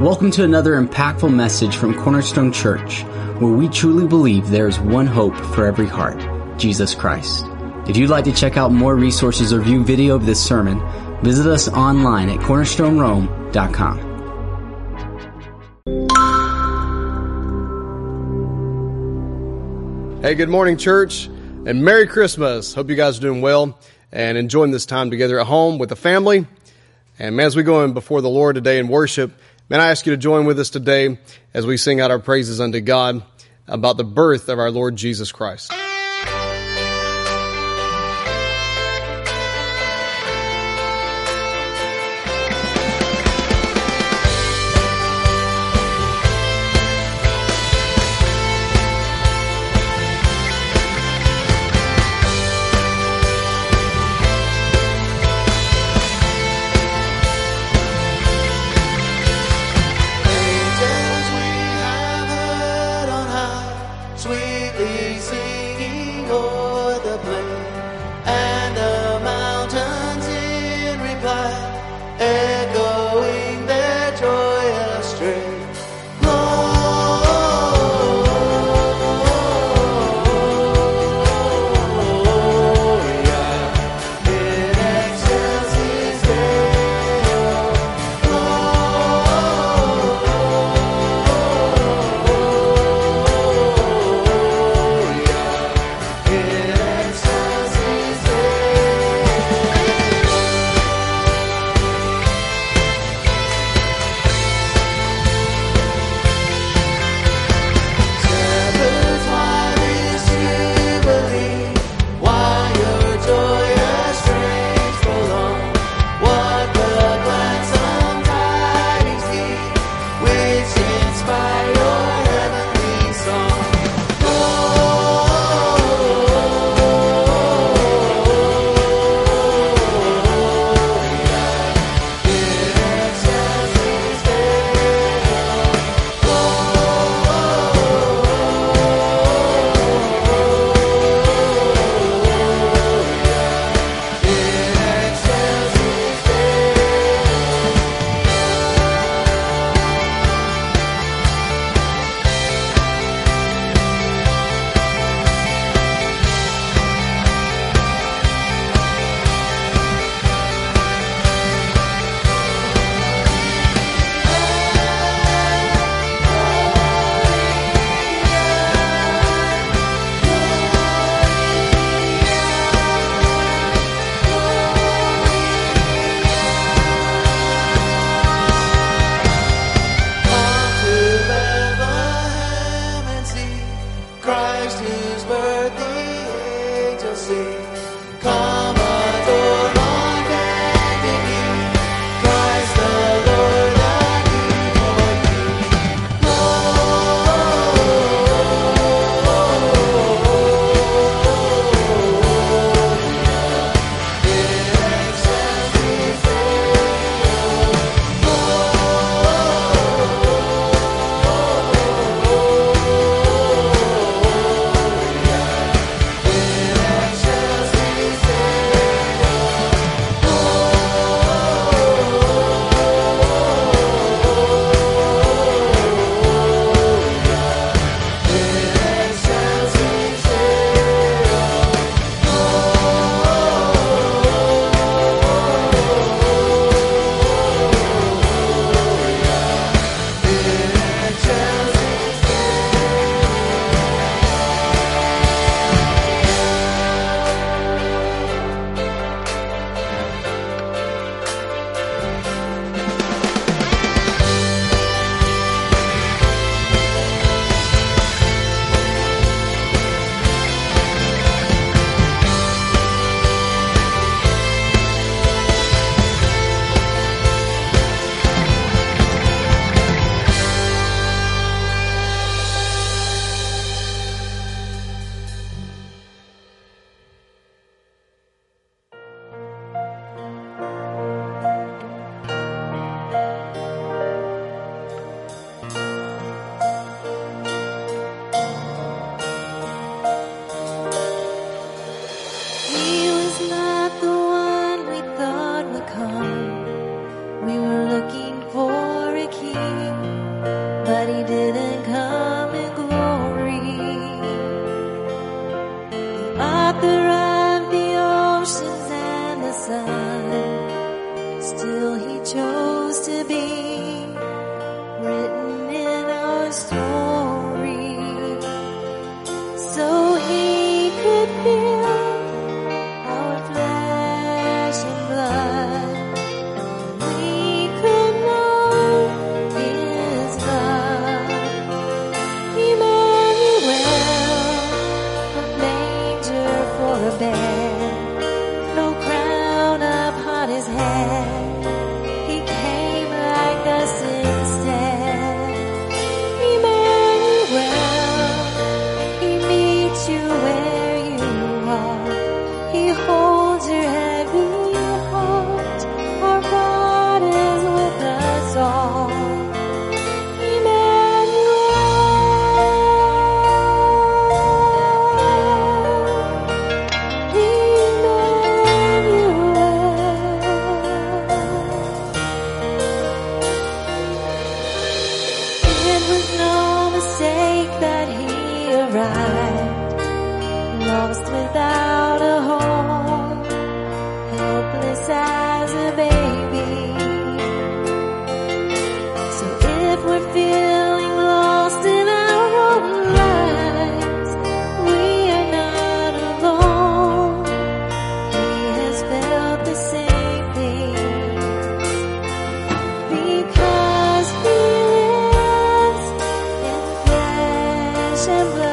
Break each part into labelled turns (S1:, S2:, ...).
S1: Welcome to another impactful message from Cornerstone Church, where we truly believe there is one hope for every heart Jesus Christ. If you'd like to check out more resources or view video of this sermon, visit us online at cornerstonerome.com.
S2: Hey, good morning, church, and Merry Christmas. Hope you guys are doing well and enjoying this time together at home with the family. And as we go in before the Lord today in worship, Man, I ask you to join with us today as we sing out our praises unto God about the birth of our Lord Jesus Christ.
S3: remember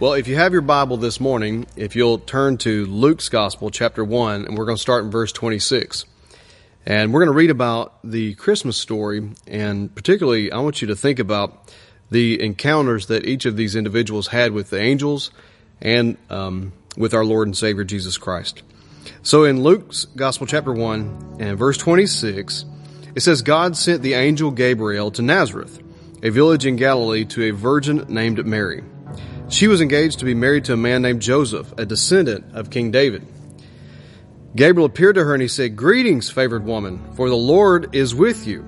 S2: Well, if you have your Bible this morning, if you'll turn to Luke's Gospel, chapter 1, and we're going to start in verse 26. And we're going to read about the Christmas story, and particularly, I want you to think about the encounters that each of these individuals had with the angels and um, with our Lord and Savior Jesus Christ. So in Luke's Gospel, chapter 1, and verse 26, it says, God sent the angel Gabriel to Nazareth, a village in Galilee, to a virgin named Mary. She was engaged to be married to a man named Joseph, a descendant of King David. Gabriel appeared to her and he said, Greetings, favored woman, for the Lord is with you.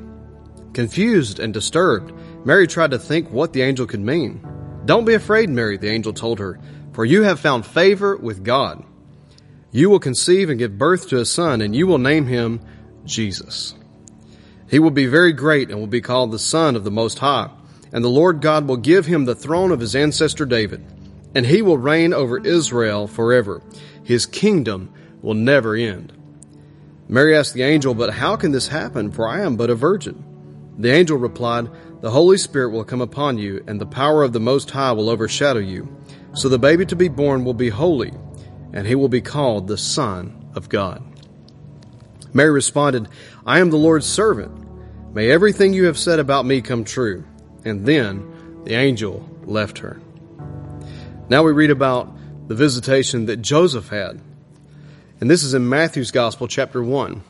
S2: Confused and disturbed, Mary tried to think what the angel could mean. Don't be afraid, Mary, the angel told her, for you have found favor with God. You will conceive and give birth to a son, and you will name him Jesus. He will be very great and will be called the Son of the Most High and the Lord God will give him the throne of his ancestor David, and he will reign over Israel forever. His kingdom will never end. Mary asked the angel, But how can this happen? For I am but a virgin. The angel replied, The Holy Spirit will come upon you, and the power of the Most High will overshadow you. So the baby to be born will be holy, and he will be called the Son of God. Mary responded, I am the Lord's servant. May everything you have said about me come true. And then the angel left her. Now we read about the visitation that Joseph had. And this is in Matthew's Gospel, chapter 1.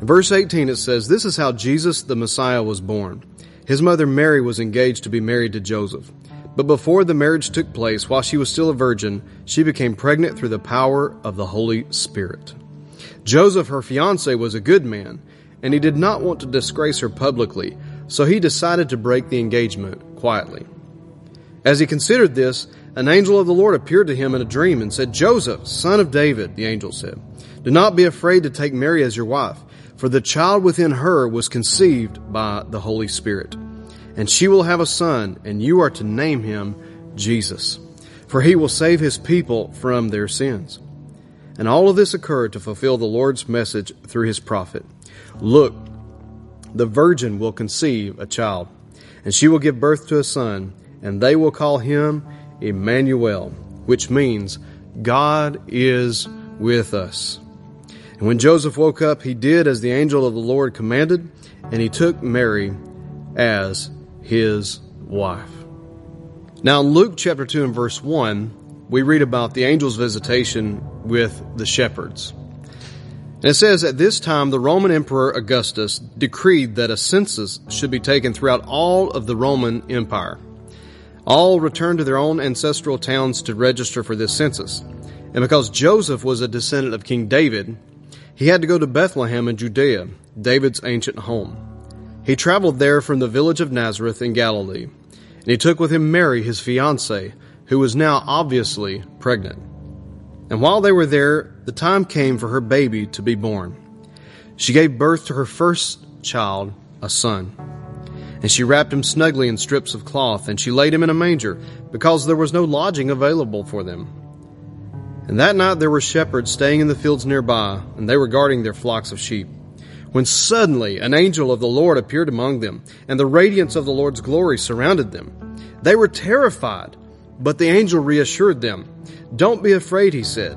S2: In verse 18, it says, This is how Jesus the Messiah was born. His mother Mary was engaged to be married to Joseph. But before the marriage took place, while she was still a virgin, she became pregnant through the power of the Holy Spirit. Joseph, her fiance, was a good man, and he did not want to disgrace her publicly, so he decided to break the engagement quietly. As he considered this, an angel of the Lord appeared to him in a dream and said, Joseph, son of David, the angel said, do not be afraid to take Mary as your wife, for the child within her was conceived by the Holy Spirit. And she will have a son, and you are to name him Jesus, for he will save his people from their sins. And all of this occurred to fulfill the Lord's message through his prophet. Look, the virgin will conceive a child, and she will give birth to a son, and they will call him Emmanuel, which means God is with us. And when Joseph woke up, he did as the angel of the Lord commanded, and he took Mary as his wife. Now, in Luke chapter 2 and verse 1, we read about the angel's visitation with the shepherds. And it says, At this time, the Roman Emperor Augustus decreed that a census should be taken throughout all of the Roman Empire. All returned to their own ancestral towns to register for this census. And because Joseph was a descendant of King David, he had to go to Bethlehem in Judea, David's ancient home. He traveled there from the village of Nazareth in Galilee, and he took with him Mary, his fiancée, who was now obviously pregnant. And while they were there, the time came for her baby to be born. She gave birth to her first child, a son. And she wrapped him snugly in strips of cloth, and she laid him in a manger, because there was no lodging available for them. And that night there were shepherds staying in the fields nearby, and they were guarding their flocks of sheep. When suddenly an angel of the Lord appeared among them, and the radiance of the Lord's glory surrounded them. They were terrified, but the angel reassured them. Don't be afraid, he said,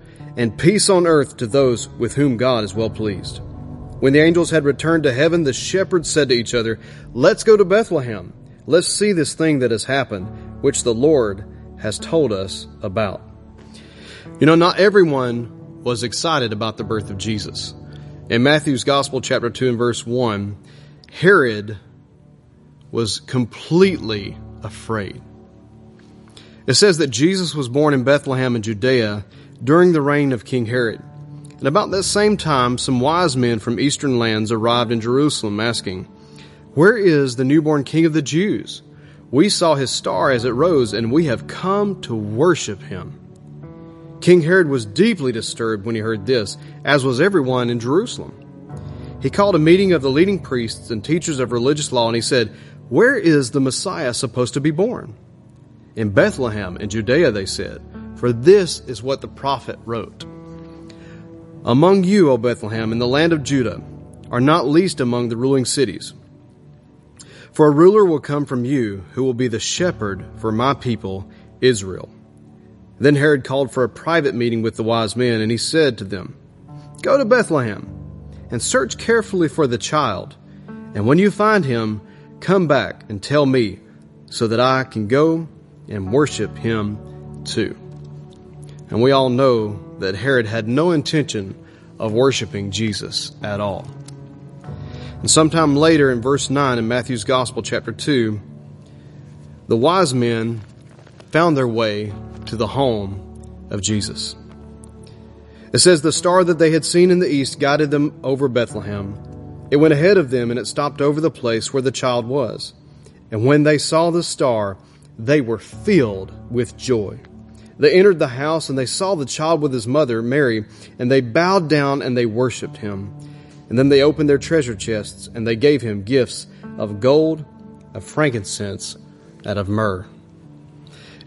S2: and peace on earth to those with whom God is well pleased. When the angels had returned to heaven, the shepherds said to each other, Let's go to Bethlehem. Let's see this thing that has happened, which the Lord has told us about. You know, not everyone was excited about the birth of Jesus. In Matthew's Gospel, chapter 2 and verse 1, Herod was completely afraid. It says that Jesus was born in Bethlehem in Judea during the reign of King Herod. And about that same time, some wise men from eastern lands arrived in Jerusalem asking, Where is the newborn King of the Jews? We saw his star as it rose, and we have come to worship him. King Herod was deeply disturbed when he heard this, as was everyone in Jerusalem. He called a meeting of the leading priests and teachers of religious law, and he said, Where is the Messiah supposed to be born? In Bethlehem in Judea, they said, for this is what the prophet wrote. Among you, O Bethlehem, in the land of Judah, are not least among the ruling cities. For a ruler will come from you who will be the shepherd for my people, Israel. Then Herod called for a private meeting with the wise men, and he said to them, Go to Bethlehem and search carefully for the child, and when you find him, come back and tell me, so that I can go and worship him too. And we all know that Herod had no intention of worshiping Jesus at all. And sometime later in verse 9 in Matthew's Gospel, chapter 2, the wise men found their way to the home of Jesus. It says, The star that they had seen in the east guided them over Bethlehem. It went ahead of them and it stopped over the place where the child was. And when they saw the star, they were filled with joy. They entered the house and they saw the child with his mother, Mary, and they bowed down and they worshiped him. And then they opened their treasure chests and they gave him gifts of gold, of frankincense, and of myrrh.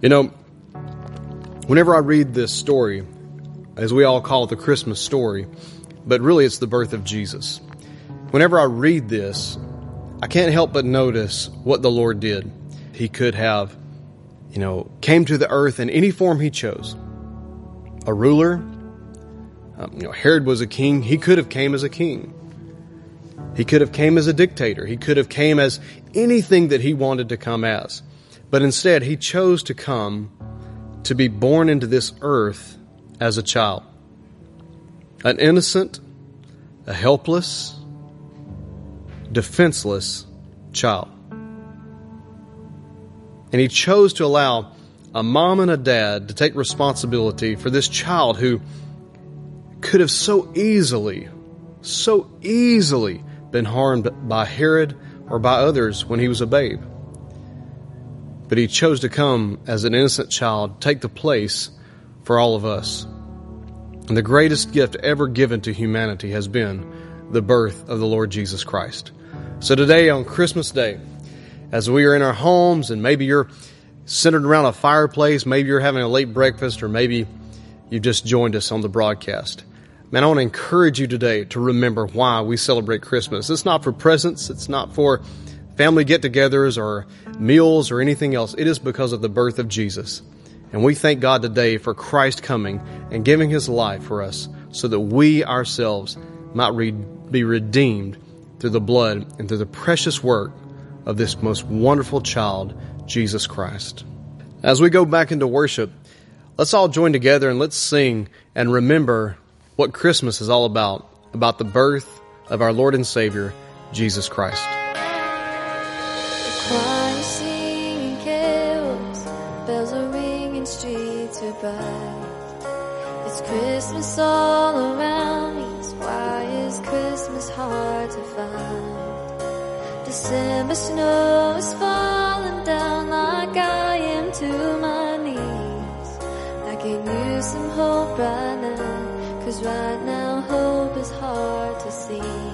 S2: You know, whenever I read this story, as we all call it the Christmas story, but really it's the birth of Jesus. Whenever I read this, I can't help but notice what the Lord did. He could have you know, came to the earth in any form he chose. A ruler, um, you know, Herod was a king. He could have came as a king. He could have came as a dictator. He could have came as anything that he wanted to come as. But instead, he chose to come to be born into this earth as a child. An innocent, a helpless, defenseless child. And he chose to allow a mom and a dad to take responsibility for this child who could have so easily, so easily been harmed by Herod or by others when he was a babe. But he chose to come as an innocent child, take the place for all of us. And the greatest gift ever given to humanity has been the birth of the Lord Jesus Christ. So today on Christmas Day, as we are in our homes and maybe you're centered around a fireplace, maybe you're having a late breakfast, or maybe you've just joined us on the broadcast. Man, I want to encourage you today to remember why we celebrate Christmas. It's not for presents, it's not for family get togethers or meals or anything else. It is because of the birth of Jesus. And we thank God today for Christ coming and giving his life for us so that we ourselves might re- be redeemed through the blood and through the precious work of this most wonderful child, Jesus Christ. As we go back into worship, let's all join together and let's sing and remember what Christmas is all about, about the birth of our Lord and Savior, Jesus Christ.
S3: It's Christmas all around me, why is Christmas hard to find? December snow is falling down like I am to my knees. I can use some hope right now, cause right now hope is hard to see.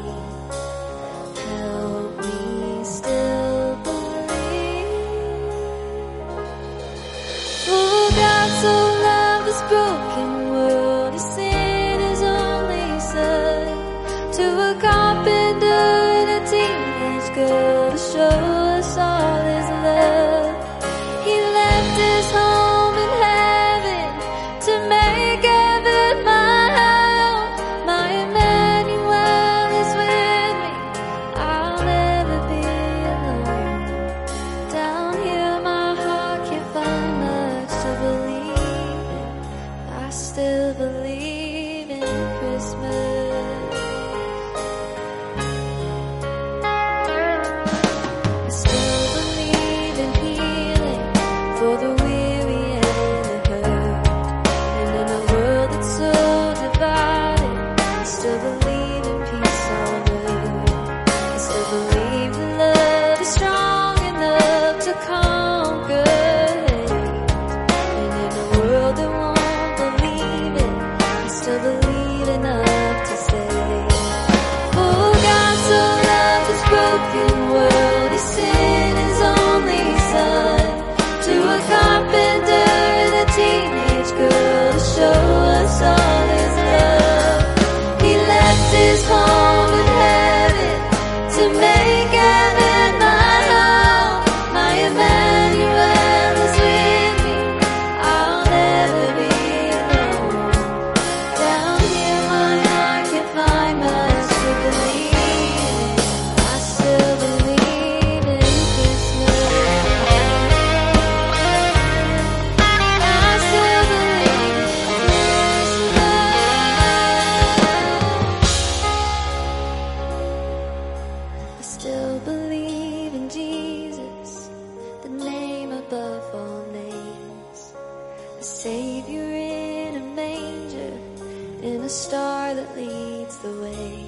S3: In a star that leads the way.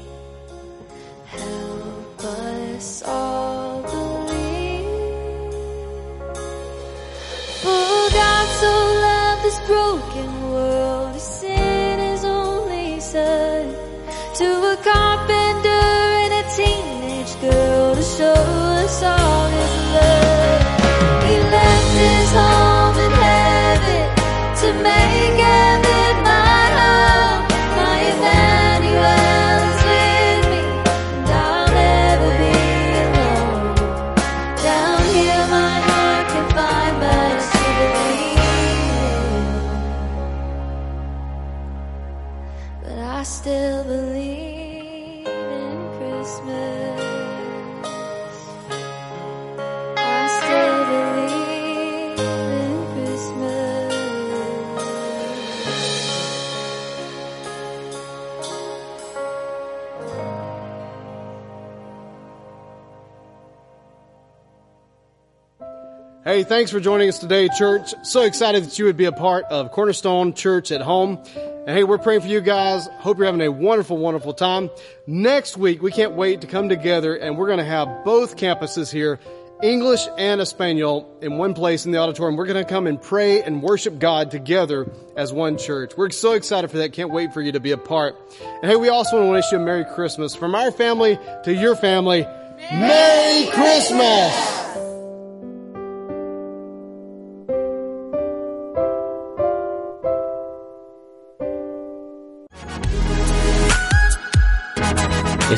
S3: Help us all
S2: Hey, thanks for joining us today, church. So excited that you would be a part of Cornerstone Church at home. And hey, we're praying for you guys. Hope you're having a wonderful, wonderful time. Next week, we can't wait to come together and we're going to have both campuses here, English and Espanol, in one place in the auditorium. We're going to come and pray and worship God together as one church. We're so excited for that. Can't wait for you to be a part. And hey, we also want to wish you a Merry Christmas from our family to your family. Merry Christmas!
S1: If